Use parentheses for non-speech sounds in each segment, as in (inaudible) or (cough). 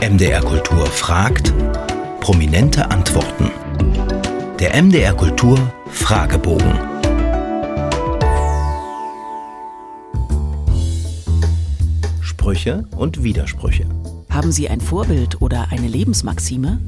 MDR Kultur fragt, prominente Antworten. Der MDR Kultur Fragebogen. Sprüche und Widersprüche. Haben Sie ein Vorbild oder eine Lebensmaxime?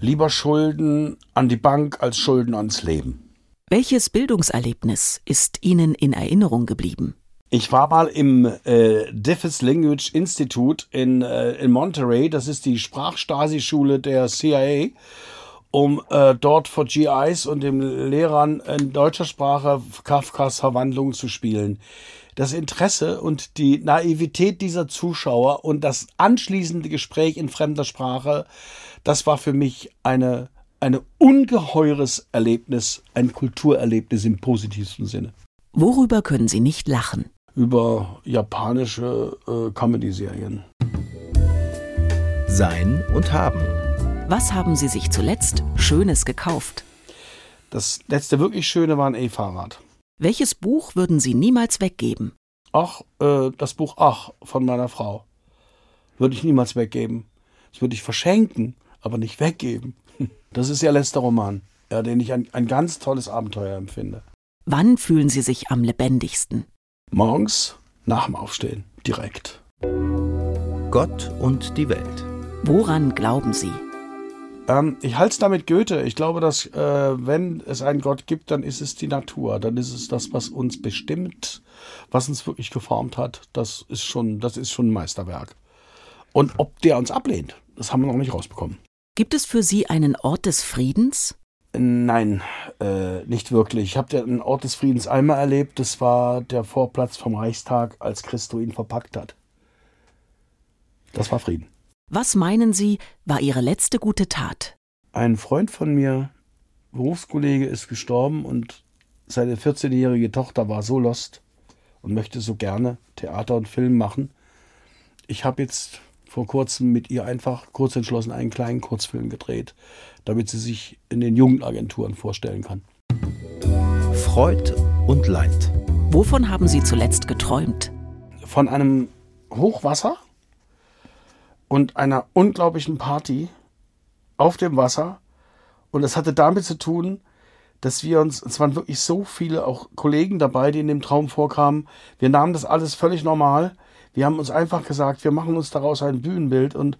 Lieber Schulden an die Bank als Schulden ans Leben. Welches Bildungserlebnis ist Ihnen in Erinnerung geblieben? Ich war mal im äh, Diffus Language Institute in, äh, in Monterey, das ist die Sprachstasi-Schule der CIA, um äh, dort vor GIs und den Lehrern in deutscher Sprache Kafkas Verwandlung zu spielen. Das Interesse und die Naivität dieser Zuschauer und das anschließende Gespräch in fremder Sprache, das war für mich eine, eine ungeheures Erlebnis, ein Kulturerlebnis im positivsten Sinne. Worüber können Sie nicht lachen? Über japanische äh, Comedy-Serien. Sein und haben. Was haben Sie sich zuletzt Schönes gekauft? Das letzte wirklich Schöne war ein E-Fahrrad. Welches Buch würden Sie niemals weggeben? Ach, äh, das Buch Ach von meiner Frau. Würde ich niemals weggeben. Das würde ich verschenken, aber nicht weggeben. (laughs) Das ist ihr letzter Roman, ja, den ich ein, ein ganz tolles Abenteuer empfinde. Wann fühlen Sie sich am lebendigsten? Morgens nach dem Aufstehen, direkt. Gott und die Welt. Woran glauben Sie? Ähm, ich halte es damit Goethe. Ich glaube, dass äh, wenn es einen Gott gibt, dann ist es die Natur. Dann ist es das, was uns bestimmt, was uns wirklich geformt hat. Das ist schon, das ist schon ein Meisterwerk. Und ob der uns ablehnt, das haben wir noch nicht rausbekommen. Gibt es für Sie einen Ort des Friedens? Nein, äh, nicht wirklich. Ich habe den Ort des Friedens einmal erlebt. Das war der Vorplatz vom Reichstag, als Christo ihn verpackt hat. Das war Frieden. Was meinen Sie, war Ihre letzte gute Tat? Ein Freund von mir, Berufskollege, ist gestorben und seine 14-jährige Tochter war so lost und möchte so gerne Theater und Film machen. Ich habe jetzt vor kurzem mit ihr einfach kurz entschlossen einen kleinen Kurzfilm gedreht, damit sie sich in den Jugendagenturen vorstellen kann. Freud und Leid. Wovon haben Sie zuletzt geträumt? Von einem Hochwasser und einer unglaublichen Party auf dem Wasser. Und es hatte damit zu tun, dass wir uns, es waren wirklich so viele auch Kollegen dabei, die in dem Traum vorkamen. Wir nahmen das alles völlig normal. Wir haben uns einfach gesagt, wir machen uns daraus ein Bühnenbild und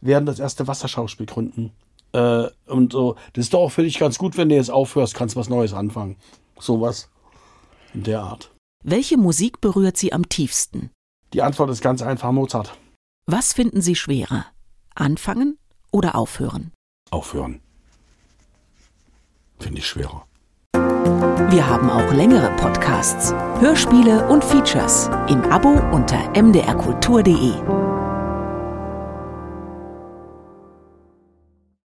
werden das erste Wasserschauspiel gründen. Äh, und so, das ist doch auch für dich ganz gut, wenn du jetzt aufhörst, kannst was Neues anfangen. Sowas in der Art. Welche Musik berührt Sie am tiefsten? Die Antwort ist ganz einfach Mozart. Was finden Sie schwerer? Anfangen oder aufhören? Aufhören. Finde ich schwerer. Wir haben auch längere Podcasts, Hörspiele und Features im Abo unter mdrkultur.de.